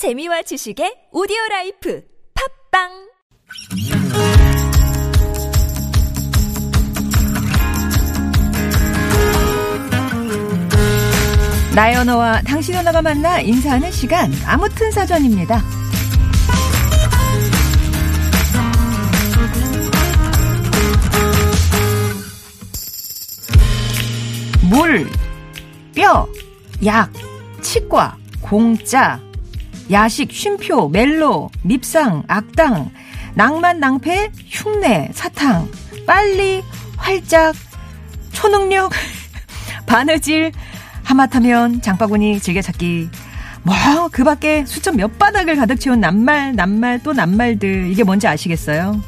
재미와 지식의 오디오 life 팟빵 나의 언어와 당신 언어가 만나 인사하는 시간 아무튼 사전입니다. 물, 뼈, 약, 치과, 공짜, 야식, 쉼표, 멜로, 밉상, 악당, 낭만, 낭패, 흉내, 사탕, 빨리, 활짝, 초능력, 바느질, 하마터면 장바구니 즐겨찾기. 뭐, 그 밖에 수천 몇 바닥을 가득 채운 낱말, 낱말, 또 낱말들. 이게 뭔지 아시겠어요?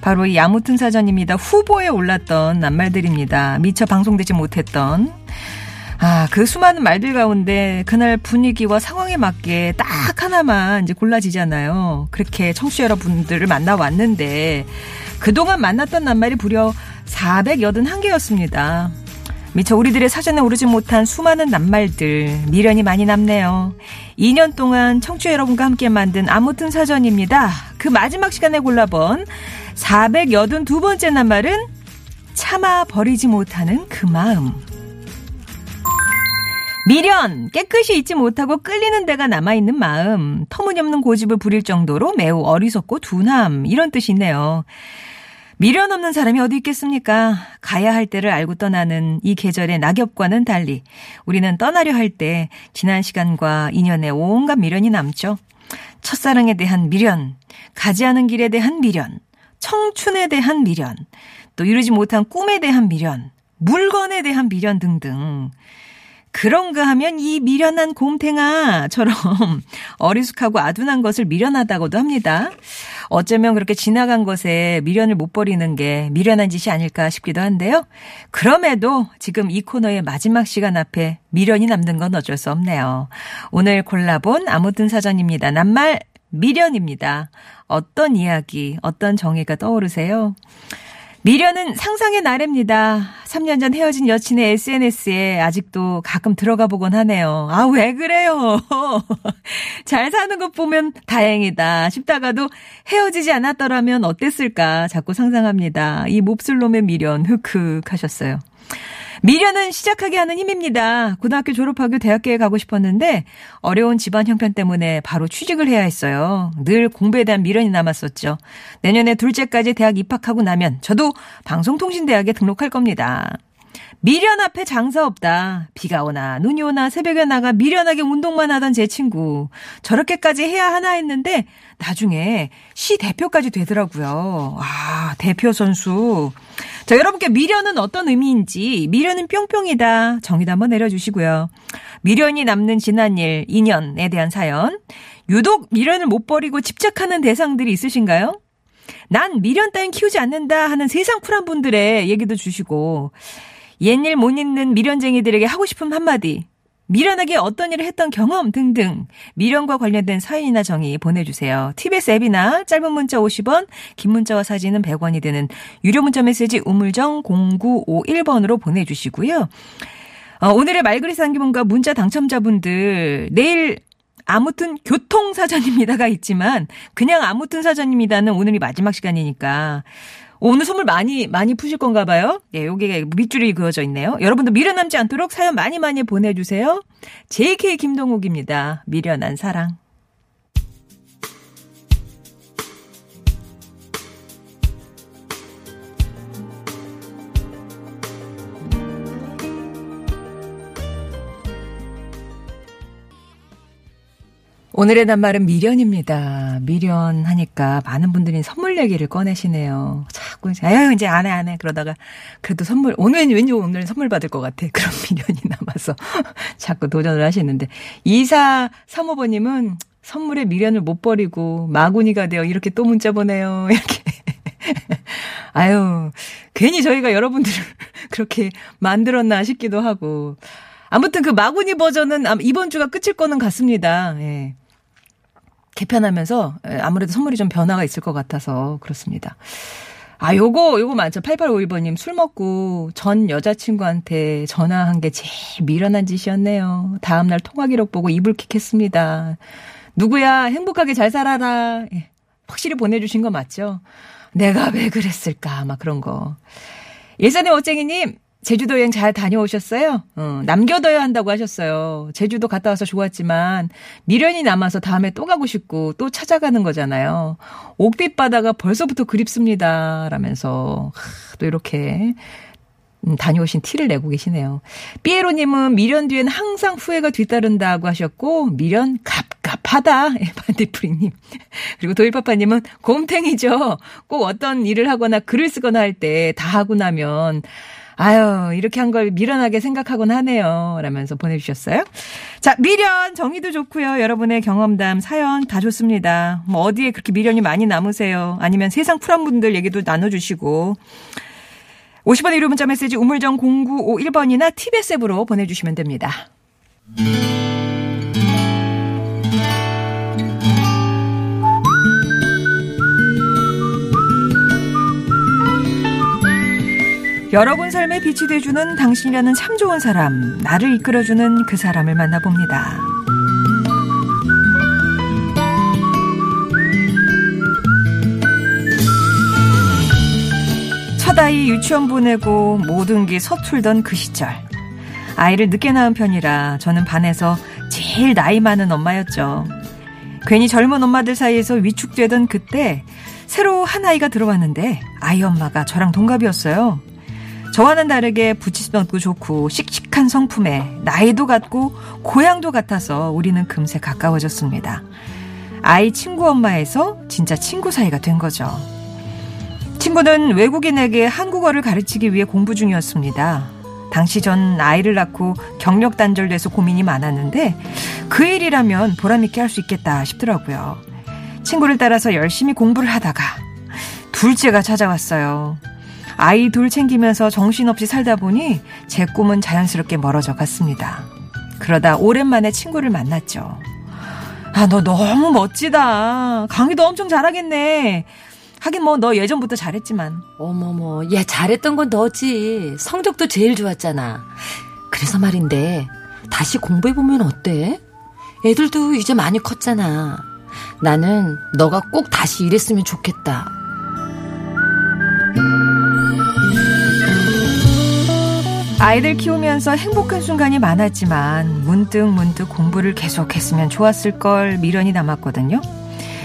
바로 이 야무튼 사전입니다. 후보에 올랐던 낱말들입니다. 미처 방송되지 못했던. 아, 그 수많은 말들 가운데 그날 분위기와 상황에 맞게 딱 하나만 이제 골라지잖아요. 그렇게 청취자 여러분들을 만나왔는데 그동안 만났던 낱말이 무려 481개였습니다. 미처 우리들의 사전에 오르지 못한 수많은 낱말들 미련이 많이 남네요. 2년 동안 청취자 여러분과 함께 만든 아무튼 사전입니다. 그 마지막 시간에 골라본 482번째 낱말은 참아 버리지 못하는 그 마음. 미련, 깨끗이 잊지 못하고 끌리는 데가 남아있는 마음, 터무니없는 고집을 부릴 정도로 매우 어리석고 둔함, 이런 뜻이 있네요. 미련 없는 사람이 어디 있겠습니까? 가야 할 때를 알고 떠나는 이 계절의 낙엽과는 달리 우리는 떠나려 할 때 지난 시간과 인연에 온갖 미련이 남죠. 첫사랑에 대한 미련, 가지 않은 길에 대한 미련, 청춘에 대한 미련, 또 이루지 못한 꿈에 대한 미련, 물건에 대한 미련 등등. 그런가 하면 이 미련한 곰탱아처럼 어리숙하고 아둔한 것을 미련하다고도 합니다. 어쩌면 그렇게 지나간 것에 미련을 못 버리는 게 미련한 짓이 아닐까 싶기도 한데요. 그럼에도 지금 이 코너의 마지막 시간 앞에 미련이 남는 건 어쩔 수 없네요. 오늘 골라본 아무튼 사전입니다. 낱말 미련입니다. 어떤 이야기, 어떤 정의가 떠오르세요? 미련은 상상의 나래입니다. 3년 전 헤어진 여친의 SNS에 아직도 가끔 들어가 보곤 하네요. 아, 왜 그래요? 잘 사는 것 보면 다행이다 싶다가도 헤어지지 않았더라면 어땠을까 자꾸 상상합니다. 이 몹쓸 놈의 미련, 흑흑 하셨어요. 미련은 시작하게 하는 힘입니다. 고등학교 졸업하고 대학교에 가고 싶었는데 어려운 집안 형편 때문에 바로 취직을 해야 했어요. 늘 공부에 대한 미련이 남았었죠. 내년에 둘째까지 대학 입학하고 나면 저도 방송통신대학에 등록할 겁니다. 미련 앞에 장사 없다. 비가 오나 눈이 오나 새벽에 나가 미련하게 운동만 하던 제 친구. 저렇게까지 해야 하나 했는데 나중에 시 대표까지 되더라고요. 아, 대표 선수. 자, 여러분께 미련은 어떤 의미인지 미련은 뿅뿅이다. 정의도 한번 내려주시고요. 미련이 남는 지난 일, 인연에 대한 사연. 유독 미련을 못 버리고 집착하는 대상들이 있으신가요? 난 미련 따윈 키우지 않는다 하는 세상 쿨한 분들의 얘기도 주시고 옛일 못 잊는 미련쟁이들에게 하고 싶은 한마디. 미련하게 어떤 일을 했던 경험 등등 미련과 관련된 사연이나 정의 보내주세요. TBS 앱이나 짧은 문자 50원, 긴 문자와 사진은 100원이 되는 유료 문자 메시지 우물정 0951번으로 보내주시고요. 어, 오늘의 말그리 상기문과 문자 당첨자분들 내일 아무튼 교통사전입니다가 있지만 그냥 아무튼 사전입니다는 오늘이 마지막 시간이니까 오늘 선물 많이 많이 푸실 건가 봐요. 예, 여기가 밑줄이 그어져 있네요. 여러분도 미련 남지 않도록 사연 많이 많이 보내주세요. JK 김동욱입니다. 미련한 사랑. 오늘의 낱말은 미련입니다. 미련하니까 많은 분들이 선물 얘기를 꺼내시네요. 자꾸 이제, 아유, 이제 안 해, 안 해. 그러다가, 그래도 선물, 오늘 왠지 오늘 선물 받을 것 같아. 그런 미련이 남아서 자꾸 도전을 하시는데. 2435번님은 선물에 미련을 못 버리고 마구니가 되어 이렇게 또 문자 보내요. 이렇게. 아유, 괜히 저희가 여러분들을 그렇게 만들었나 싶기도 하고. 아무튼 그 마구니 버전은 이번 주가 끝일 거는 같습니다. 예. 개편하면서 아무래도 선물이 좀 변화가 있을 것 같아서 그렇습니다. 아, 요거, 요거 많죠. 8851번님, 술 먹고 전 여자친구한테 전화한 게 제일 미련한 짓이었네요. 다음날 통화 기록 보고 이불킥 했습니다. 누구야 행복하게 잘 살아라. 예, 확실히 보내주신 거 맞죠? 내가 왜 그랬을까 막 그런 거. 예전에 어쟁이님 제주도 여행 잘 다녀오셨어요? 어, 남겨둬야 한다고 하셨어요. 제주도 갔다 와서 좋았지만 미련이 남아서 다음에 또 가고 싶고 또 찾아가는 거잖아요. 옥빛 바다가 벌써부터 그립습니다. 라면서 하, 또 이렇게 음, 다녀오신 티를 내고 계시네요. 삐에로님은 미련 뒤엔 항상 후회가 뒤따른다고 하셨고 미련 갑갑하다. 예, 반디프리님. 그리고 도일파파님은 곰탱이죠. 꼭 어떤 일을 하거나 글을 쓰거나 할 때 다 하고 나면 아유, 이렇게 한 걸 미련하게 생각하곤 하네요. 라면서 보내주셨어요. 자, 미련, 정의도 좋고요. 여러분의 경험담, 사연 다 좋습니다. 뭐, 어디에 그렇게 미련이 많이 남으세요? 아니면 세상 쿨한 분들 얘기도 나눠주시고. 50원 유료 문자 메시지 우물정 0951번이나 TBS 앱으로 보내주시면 됩니다. 여러분 삶에 빛이 돼주는 당신이라는 참 좋은 사람, 나를 이끌어주는 그 사람을 만나봅니다. 첫 아이 유치원 보내고 모든 게 서툴던 그 시절. 아이를 늦게 낳은 편이라 저는 반에서 제일 나이 많은 엄마였죠. 괜히 젊은 엄마들 사이에서 위축되던 그때 새로 한 아이가 들어왔는데 아이 엄마가 저랑 동갑이었어요. 저와는 다르게 부치스도 좋고 씩씩한 성품에 나이도 같고 고향도 같아서 우리는 금세 가까워졌습니다. 아이 친구 엄마에서 진짜 친구 사이가 된 거죠. 친구는 외국인에게 한국어를 가르치기 위해 공부 중이었습니다. 당시 전 아이를 낳고 경력 단절돼서 고민이 많았는데 그 일이라면 보람있게 할 수 있겠다 싶더라고요. 친구를 따라서 열심히 공부를 하다가 둘째가 찾아왔어요. 아이 둘 챙기면서 정신없이 살다 보니 제 꿈은 자연스럽게 멀어져 갔습니다. 그러다 오랜만에 친구를 만났죠. 아, 너 너무 멋지다. 강의도 엄청 잘하겠네. 하긴 뭐 너 예전부터 잘했지만. 어머머, 야, 잘했던 건 너지. 성적도 제일 좋았잖아. 그래서 말인데, 다시 공부해 보면 어때? 애들도 이제 많이 컸잖아. 나는 너가 꼭 다시 이랬으면 좋겠다. 아이들 키우면서 행복한 순간이 많았지만 문득 문득 공부를 계속했으면 좋았을 걸 미련이 남았거든요.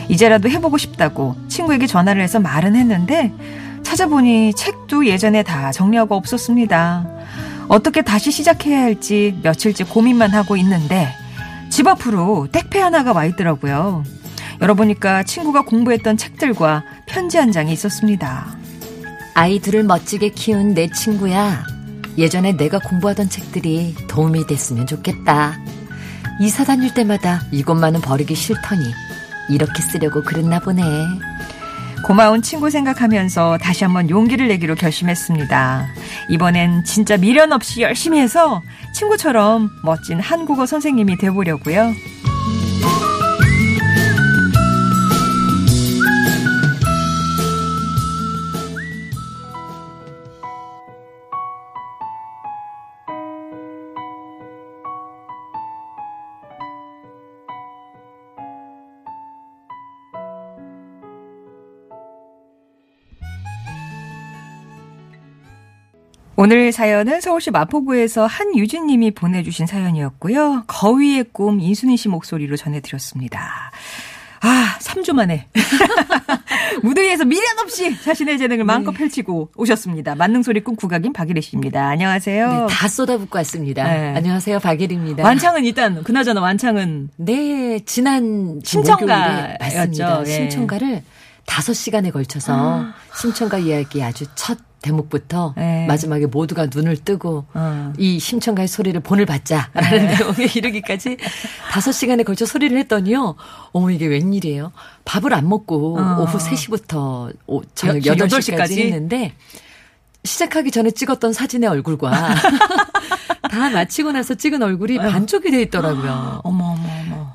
이제라도 해보고 싶다고 친구에게 전화를 해서 말은 했는데 찾아보니 책도 예전에 다 정리하고 없었습니다. 어떻게 다시 시작해야 할지 며칠째 고민만 하고 있는데 집 앞으로 택배 하나가 와 있더라고요. 열어보니까 친구가 공부했던 책들과 편지 한 장이 있었습니다. 아이들을 멋지게 키운 내 친구야. 예전에 내가 공부하던 책들이 도움이 됐으면 좋겠다. 이사 다닐 때마다 이것만은 버리기 싫더니 이렇게 쓰려고 그랬나 보네. 고마운 친구 생각하면서 다시 한번 용기를 내기로 결심했습니다. 이번엔 진짜 미련 없이 열심히 해서 친구처럼 멋진 한국어 선생님이 돼보려고요. 오늘 사연은 서울시 마포구에서 한유진 님이 보내주신 사연이었고요. 거위의 꿈 이순희 씨 목소리로 전해드렸습니다. 아, 3주 만에. 무대에서 미련 없이 자신의 재능을 마음껏 네. 펼치고 오셨습니다. 만능 소리 꿈 국악인 박예리 씨입니다. 안녕하세요. 네, 다 쏟아붓고 왔습니다. 네. 안녕하세요. 박예리입니다. 완창은 일단, 그나저나 완창은. 네, 지난 신청가였죠. 예. 신청가를 5시간에 걸쳐서 아. 신청가 이야기 아주 첫 대목부터 네. 마지막에 모두가 눈을 뜨고 어. 이 심청가의 소리를 본을 받자라는 네. 내용에 이르기까지 다섯 시간에 걸쳐 소리를 했더니요. 어머 이게 웬일이에요? 밥을 안 먹고 어. 오후 3시부터 오, 저녁 8시까지 했는데 시작하기 전에 찍었던 사진의 얼굴과 다 마치고 나서 찍은 얼굴이 반쪽이 돼 있더라고요. 어머.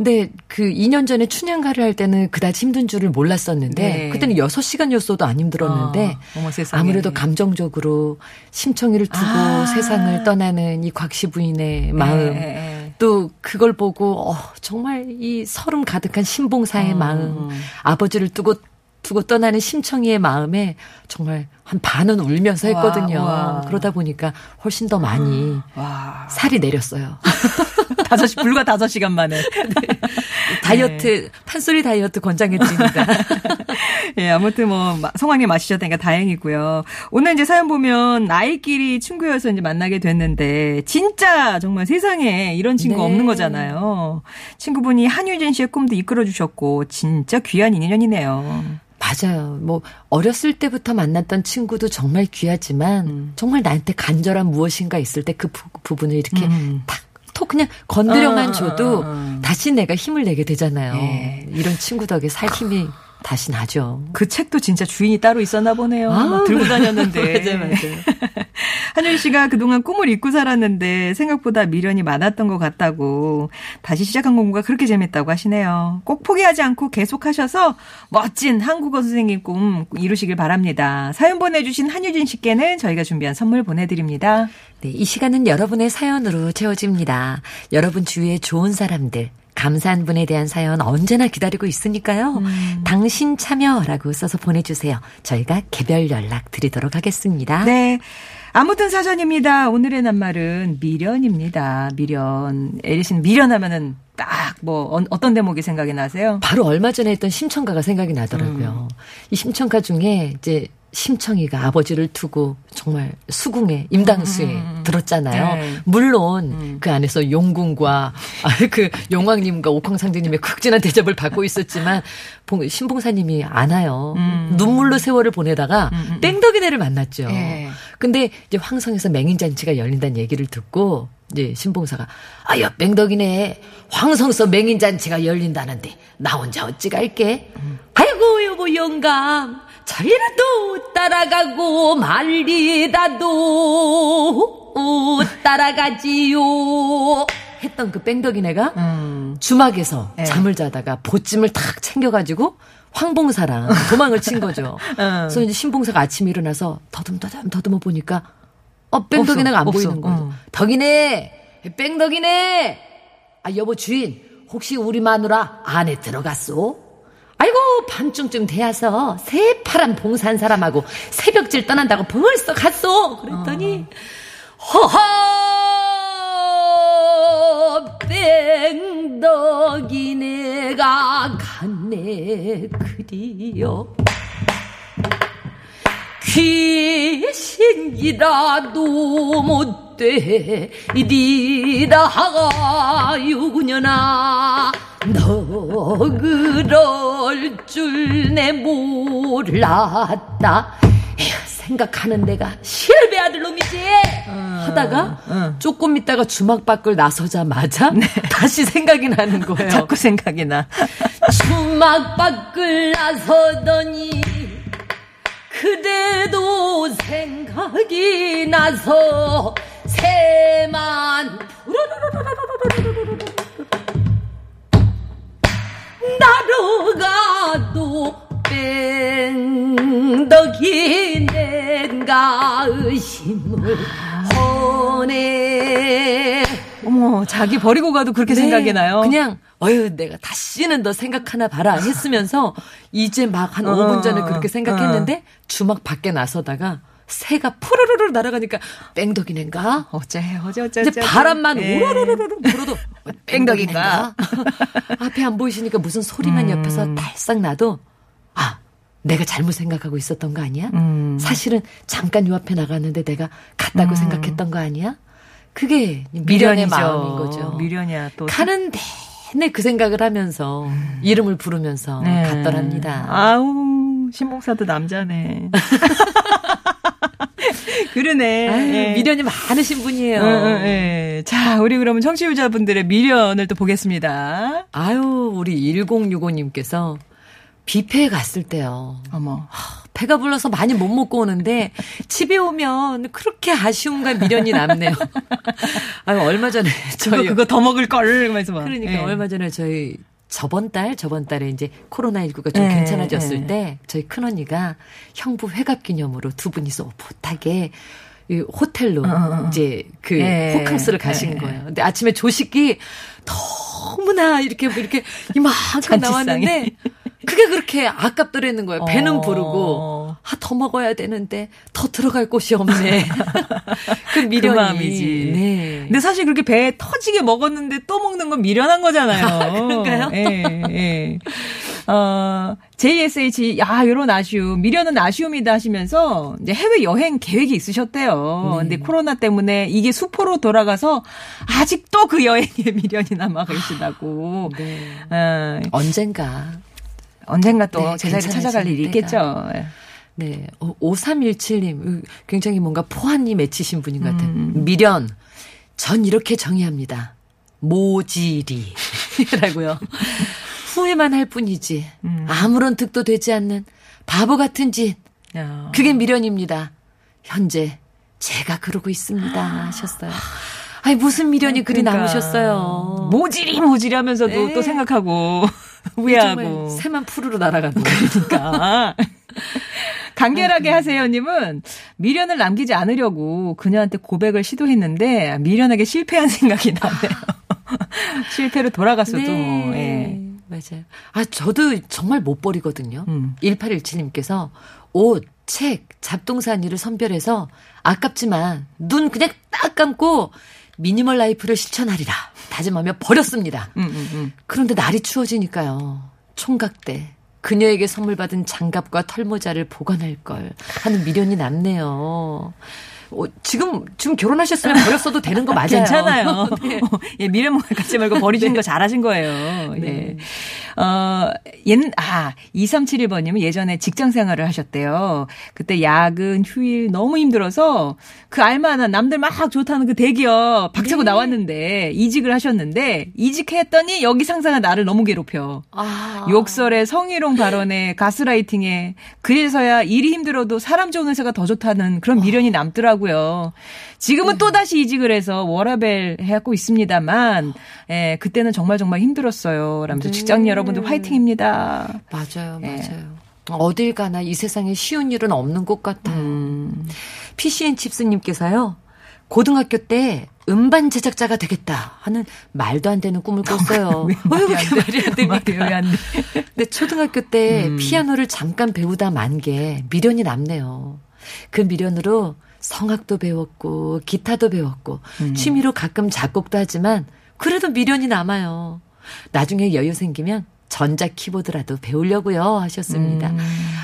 근데 그 2년 전에 춘향가를 할 때는 그다지 힘든 줄을 몰랐었는데 네. 그때는 6시간이었어도 안 힘들었는데 어, 아무래도 감정적으로 심청이를 두고 아. 세상을 떠나는 이 곽씨 부인의 마음 네. 또 그걸 보고 어, 정말 이 서름 가득한 신봉사의 어. 마음, 아버지를 두고 두고 떠나는 심청이의 마음에 정말 한 반은 울면서 했거든요. 와, 와. 그러다 보니까 훨씬 더 많이 와. 살이 내렸어요. 다섯 시 불과 다섯 시간 만에. 네. 다이어트 네. 판소리 다이어트 권장해드립니다. 예, 아무튼 뭐 성황리 마시셨다니까 다행이고요. 오늘 이제 사연 보면 아이끼리 친구여서 이제 만나게 됐는데 진짜 정말 세상에 이런 친구 네. 없는 거잖아요. 친구분이 한유진 씨의 꿈도 이끌어 주셨고 진짜 귀한 인연이네요. 맞아요. 뭐 어렸을 때부터 만났던 친구도 정말 귀하지만 음. 정말 나한테 간절한 무엇인가 있을 때 그 부분을 이렇게 음. 탁 톡 그냥 건드려만 어, 줘도 어, 어. 다시 내가 힘을 내게 되잖아요. 예. 이런 친구 덕에 살 힘이 다시 나죠. 그 책도 진짜 주인이 따로 있었나 보네요. 아, 들고 다녔는데. 맞아요, 맞아요. 한윤 씨가 그동안 꿈을 잊고 살았는데 생각보다 미련이 많았던 것 같다고 다시 시작한 공부가 그렇게 재밌다고 하시네요. 꼭 포기하지 않고 계속하셔서 멋진 한국어 선생님 꿈 이루시길 바랍니다. 사연 보내주신 한유진 씨께는 저희가 준비한 선물 보내드립니다. 네, 이 시간은 여러분의 사연으로 채워집니다. 여러분 주위에 좋은 사람들, 감사한 분에 대한 사연 언제나 기다리고 있으니까요. 음. 당신 참여라고 써서 보내주세요. 저희가 개별 연락 드리도록 하겠습니다. 네. 아무튼 사전입니다. 오늘의 낱말은 미련입니다. 미련. 에리신 미련하면은 딱 뭐 어떤 대목이 생각이 나세요? 바로 얼마 전에 했던 심청가가 생각이 나더라고요. 음. 이 심청가 중에 이제 심청이가 아버지를 두고 정말 수궁에 임당수에 음, 음, 음. 들었잖아요. 네. 물론 음. 그 안에서 용궁과 그 용왕님과 옥황상제님의 극진한 대접을 받고 있었지만 신봉사님이 안아요. 음. 눈물로 세월을 보내다가 음, 뺑덕이네를 만났죠. 네. 근데 이제 황성에서 맹인잔치가 열린다는 얘기를 듣고 이제 신봉사가 아여 뺑덕이네 황성서 맹인잔치가 열린다는데 나 혼자 어찌 갈게? 아이고 여보 영감 저리라도 따라가고 말리다도 따라가지요. 했던 그 뺑덕이네가 음. 주막에서 네. 잠을 자다가 보찜을 탁 챙겨가지고 황봉사랑 도망을 친 거죠. 음. 그래서 이제 신봉사가 아침에 일어나서 더듬더듬 더듬어 보니까 어 뺑덕이네가 안 없어. 보이는 거죠. 음. 덕이네, 뺑덕이네. 아 여보 주인, 혹시 우리 마누라 안에 들어갔소? 아이고 밤중쯤 돼서 새파란 봉산 사람하고 새벽질 떠난다고 벌써 갔어. 그랬더니 허허 뺑덕이 내가 갔네 그리요. 귀신이라도 못 돼 이리라 하가유구년아 너 그럴 줄 내 몰랐다. 에휴, 생각하는 내가 실배 아들 놈이지. 어, 하다가 어. 조금 있다가 주막 밖을 나서자마자 네. 다시 생각이 나는 거예요. 자꾸 생각이 나. 주막 밖을 나서더니 그대도 생각이 나서 새만 나로가도 뺑덕이 낸가 의심을 허네. 어머, 자기 버리고 가도 그렇게 네, 생각이 나요? 그냥, 어휴, 내가 다시는 너 생각하나 봐라 했으면서, 이제 막한 5분 전에 그렇게 생각했는데, 주막 밖에 나서다가, 새가 푸르르르 날아가니까 뺑덕이네인가? 어째 어째 어째 이제 바람만 예. 우르르르르 불어도 뺑덕인가? 앞에 안 보이시니까 무슨 소리만 음. 옆에서 달싹 나도 아 내가 잘못 생각하고 있었던 거 아니야? 음. 사실은 잠깐 요 앞에 나갔는데 내가 갔다고 음. 생각했던 거 아니야? 그게 미련의 미련이죠. 마음인 거죠. 미련이야 또 가는 내내 그 생각을 하면서 음. 이름을 부르면서 네. 갔더랍니다. 아우 신봉사도 남자네. 그러네. 아유, 예. 미련이 많으신 분이에요. 어, 어, 예. 자, 우리 그러면 청취자분들의 미련을 또 보겠습니다. 아유, 우리 1065님께서 뷔페에 갔을 때요. 어머. 배가 불러서 많이 못 먹고 오는데 집에 오면 그렇게 아쉬움과 미련이 남네요. 아유, 얼마 전에 저희 그거, 그거 더 먹을 걸 그러면서 그러니까 네. 얼마 전에 저희 저번 달, 저번 달에 이제 코로나19가 좀 네, 괜찮아졌을 네. 때 저희 큰언니가 형부 회갑 기념으로 두 분이서 오붓하게 이 호텔로 어, 어, 어. 이제 그 예, 호캉스를 가신 예, 거예요. 근데 아침에 조식이 너무나 이렇게 이렇게 이만큼 나왔는데 그게 그렇게 아깝더라는 거예요. 배는 어. 부르고 아, 더 먹어야 되는데 더 들어갈 곳이 없네. 그 미련이. 그 마음이지. 네. 근데 사실 그렇게 배 터지게 먹었는데 또 먹는 건 미련한 거잖아요. 아, 그런가요? 예, 예. 어, JSH, 야, 요런 아쉬움. 미련은 아쉬움이다 하시면서 이제 해외 여행 계획이 있으셨대요. 네. 근데 코로나 때문에 이게 수포로 돌아가서 아직도 그 여행에 미련이 남아 계시다고. 네. 어, 언젠가. 언젠가 또 네, 제자리를 찾아갈 일이 있겠죠. 예. 네. 5317님, 굉장히 뭔가 포한이 맺히신 분인 것 같아요. 음. 미련. 전 이렇게 정의합니다. 모지리. 라고요. 후회만 할 뿐이지. 음. 아무런 득도 되지 않는 바보 같은 짓. 야. 그게 미련입니다. 현재 제가 그러고 있습니다. 하셨어요. 아니, 무슨 미련이 그러니까. 그리 남으셨어요. 모지리, 모지리 하면서도 네. 또 생각하고. 후회하고. 새만 푸르르 날아가고. 그러니까. 간결하게 하세요님은 미련을 남기지 않으려고 그녀한테 고백을 시도했는데 미련하게 실패한 생각이 나네요. 실패로 돌아갔어도. 네. 예. 맞아요. 아, 저도 정말 못 버리거든요. 음. 1817님께서 옷, 책, 잡동사니를 선별해서 아깝지만 눈 그냥 딱 감고 미니멀 라이프를 실천하리라 다짐하며 버렸습니다. 음, 음, 음. 그런데 날이 추워지니까요. 총각 때 그녀에게 선물 받은 장갑과 털모자를 보관할 걸 하는 미련이 남네요. 어, 지금 지금 결혼하셨으면 버렸어도 되는 거 맞아요. 괜찮아요. 네. 예, 미련 갖지 말고 버리시는 네. 거 잘하신 거예요. 네. 네. 어, 옛, 아, 2371번님은 예전에 직장 생활을 하셨대요. 그때 야근, 휴일 너무 힘들어서 그 알만한 남들 막 좋다는 그 대기업 박차고 네. 나왔는데 이직을 하셨는데 이직했더니 여기 상사가 나를 너무 괴롭혀. 아. 욕설에 성희롱 발언에 가스라이팅에 그래서야 일이 힘들어도 사람 좋은 회사가 더 좋다는 그런 미련이 남더라고요. 지금은 네. 또 다시 이직을 해서 워라벨 해갖고 있습니다만, 예, 그때는 정말 정말 힘들었어요. 라면서 네. 직장 여러분들 화이팅입니다. 맞아요, 예. 맞아요. 어딜 가나 이 세상에 쉬운 일은 없는 것 같아요. 음. PCN 칩스님께서요, 고등학교 때 음반 제작자가 되겠다 하는 말도 안 되는 꿈을 꿨어요. 왜 말이 안 돼? 말이 안 돼? 말이 안 돼? 근데 초등학교 때 음. 피아노를 잠깐 배우다 만 게 미련이 남네요. 그 미련으로 성악도 배웠고 기타도 배웠고 음. 취미로 가끔 작곡도 하지만 그래도 미련이 남아요. 나중에 여유 생기면 전자 키보드라도 배우려고요 하셨습니다. 음.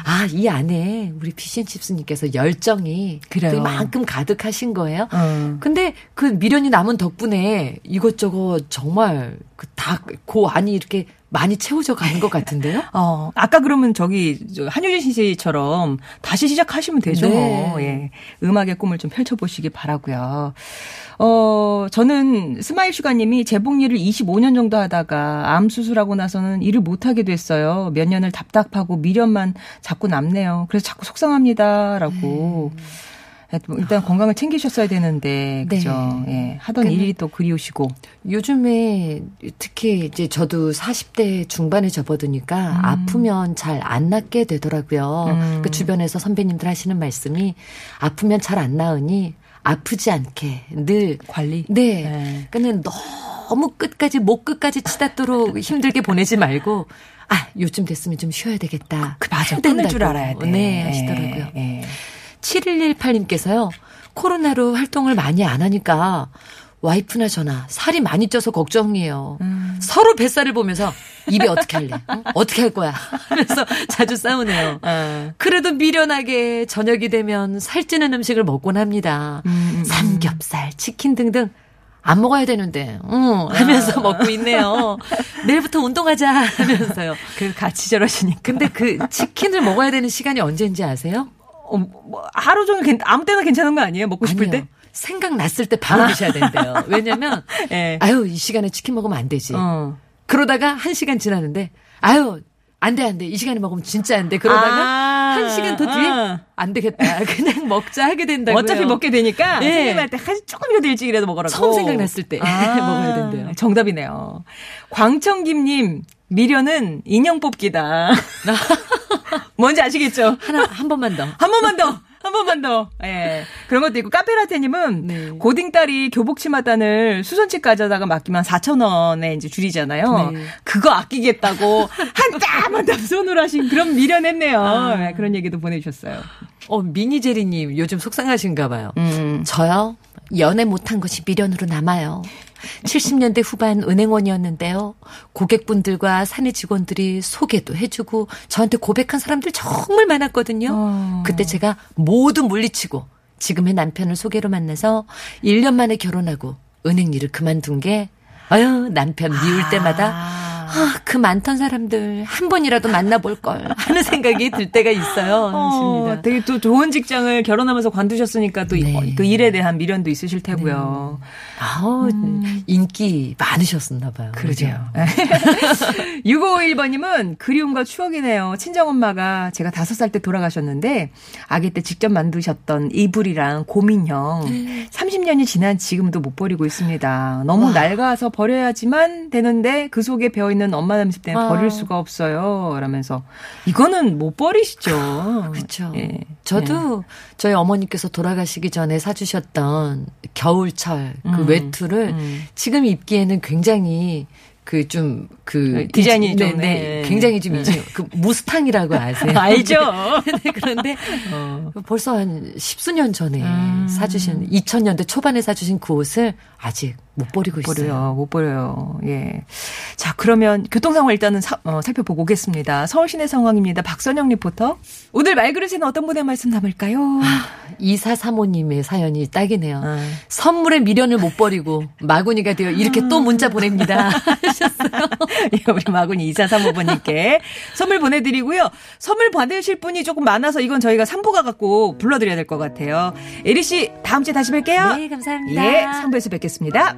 아, 이 안에 우리 피시앤칩스님께서 열정이 그래요. 그만큼 가득하신 거예요. 음. 근데 그 미련이 남은 덕분에 이것저것 정말 그다그 안이 이렇게 많이 채워져 가는 것 같은데요? 어, 아까 그러면 저기 한유진 씨처럼 다시 시작하시면 되죠. 네. 예. 음악의 꿈을 좀 펼쳐보시기 바라고요. 어, 저는 스마일 슈가님이 재봉일을 25년 정도 하다가 암 수술하고 나서는 일을 못하게 됐어요. 몇 년을 답답하고 미련만 자꾸 남네요. 그래서 자꾸 속상합니다라고. 네. 일단 건강을 챙기셨어야 되는데 네. 그죠? 네. 예. 하던 일이 또 그리우시고 요즘에 특히 이제 저도 40대 중반에 접어드니까 음. 아프면 잘 안 낫게 되더라고요. 음. 그 주변에서 선배님들 하시는 말씀이 아프면 잘 안 나으니 아프지 않게 늘 관리. 네. 네. 그러니까 너무 끝까지 목 끝까지 치닫도록 힘들게 보내지 말고 아 요즘 됐으면 좀 쉬어야 되겠다. 그 맞아. 끊을 줄 알아야 돼. 네, 하시더라고요. 네. 네. 7118님께서요. 코로나로 활동을 많이 안 하니까 와이프나 저나 살이 많이 쪄서 걱정이에요. 음. 서로 뱃살을 보면서 입에 어떻게 할래? 어? 어떻게 할 거야? 그래서 자주 싸우네요. 어. 그래도 미련하게 저녁이 되면 살찌는 음식을 먹곤 합니다. 음, 음, 음. 삼겹살, 치킨 등등 안 먹어야 되는데, 응, 하면서 아. 먹고 있네요. 내일부터 운동하자 하면서요. 그 같이 저러시니까. 근데 그 치킨을 먹어야 되는 시간이 언제인지 아세요? 어, 뭐 하루 종일 아무 때나 괜찮은 거 아니에요? 먹고 싶을 아니요. 때? 생각났을 때 바로 아. 드셔야 된대요. 왜냐면 네. 아유 이 시간에 치킨 먹으면 안 되지. 어. 그러다가 한 시간 지나는데 아유 안 돼, 안 돼. 이 시간에 먹으면 진짜 안 돼. 그러다가 아, 한 시간 더 뒤에 아. 안 되겠다. 그냥 먹자 하게 된다고요. 어차피 먹게 되니까 네. 생각날 때 조금이라도 일찍이라도 먹으라고. 처음 생각났을 때 아, 먹어야 된대요. 정답이네요. 광청김님 미련은 인형 뽑기다. 뭔지 아시겠죠? 하나 한 번만 더. 한 번만 더. 한 번만 더. 예. 그런 것도 있고, 카페라테님은 네. 고딩 딸이 교복 치마단을 수선집 가져다가 맡기면 4,000원에 이제 줄이잖아요. 네. 그거 아끼겠다고 한땀한땀 손으로 하신 그런 미련했네요. 아. 네, 그런 얘기도 보내주셨어요. 어, 미니제리님 요즘 속상하신가 봐요. 음. 저요? 연애 못한 것이 미련으로 남아요. 70년대 후반 은행원이었는데요. 고객분들과 사내 직원들이 소개도 해주고 저한테 고백한 사람들 정말 많았거든요. 어. 그때 제가 모두 물리치고 지금의 남편을 소개로 만나서 1년 만에 결혼하고 은행 일을 그만둔 게 아유 남편 미울 때마다 아. 아, 그 많던 사람들 한 번이라도 만나볼 걸 하는 생각이 들 때가 있어요. 어, 되게 또 좋은 직장을 결혼하면서 관두셨으니까 또그 네. 그 일에 대한 미련도 있으실 테고요. 네. 아우, 음. 인기 많으셨었나 봐요. 그러죠. 6551번님은 그리움과 추억이네요. 친정엄마가 제가 5살 때 돌아가셨는데 아기 때 직접 만드셨던 이불이랑 고민형 네. 30년이 지난 지금도 못 버리고 있습니다. 너무 와. 낡아서 버려야지만 되는데 그 속에 배어있는 엄마 냄새 때문에 아. 버릴 수가 없어요. 라면서 이거는 못 버리시죠. 그렇죠. 예. 저도 예. 저희 어머니께서 돌아가시기 전에 사주셨던 겨울철 그 음. 외투를 음. 지금 입기에는 굉장히 그좀 그그 디자인이 좀 네, 네. 굉장히 좀 네. 그 무스탕이라고 아세요? 알죠. 네, 그런데 어. 벌써 한 십수년 전에 음. 사주신 2000년대 초반에 사주신 그 옷을 아직 못 버리고 못 있어요. 버려요. 못 버려요. 예. 자, 그러면 교통 상황 일단은 사, 어, 살펴보고 오겠습니다. 서울 시내 상황입니다. 박선영 리포터. 오늘 말그릇에는 어떤 분의 말씀 담을까요? 아, 이사사모님의 사연이 딱이네요. 아. 선물의 미련을 못 버리고 마구니가 되어 이렇게 아. 또 문자 보냅니다. 하셨어요. 예, 우리 마구니 이사 사모분님께 선물 보내드리고요. 선물 받으실 분이 조금 많아서 이건 저희가 3부가 갖고 불러드려야 될 것 같아요. 에리 씨, 다음 주에 다시 뵐게요. 네, 감사합니다. 예, 3부에서 뵙겠습니다.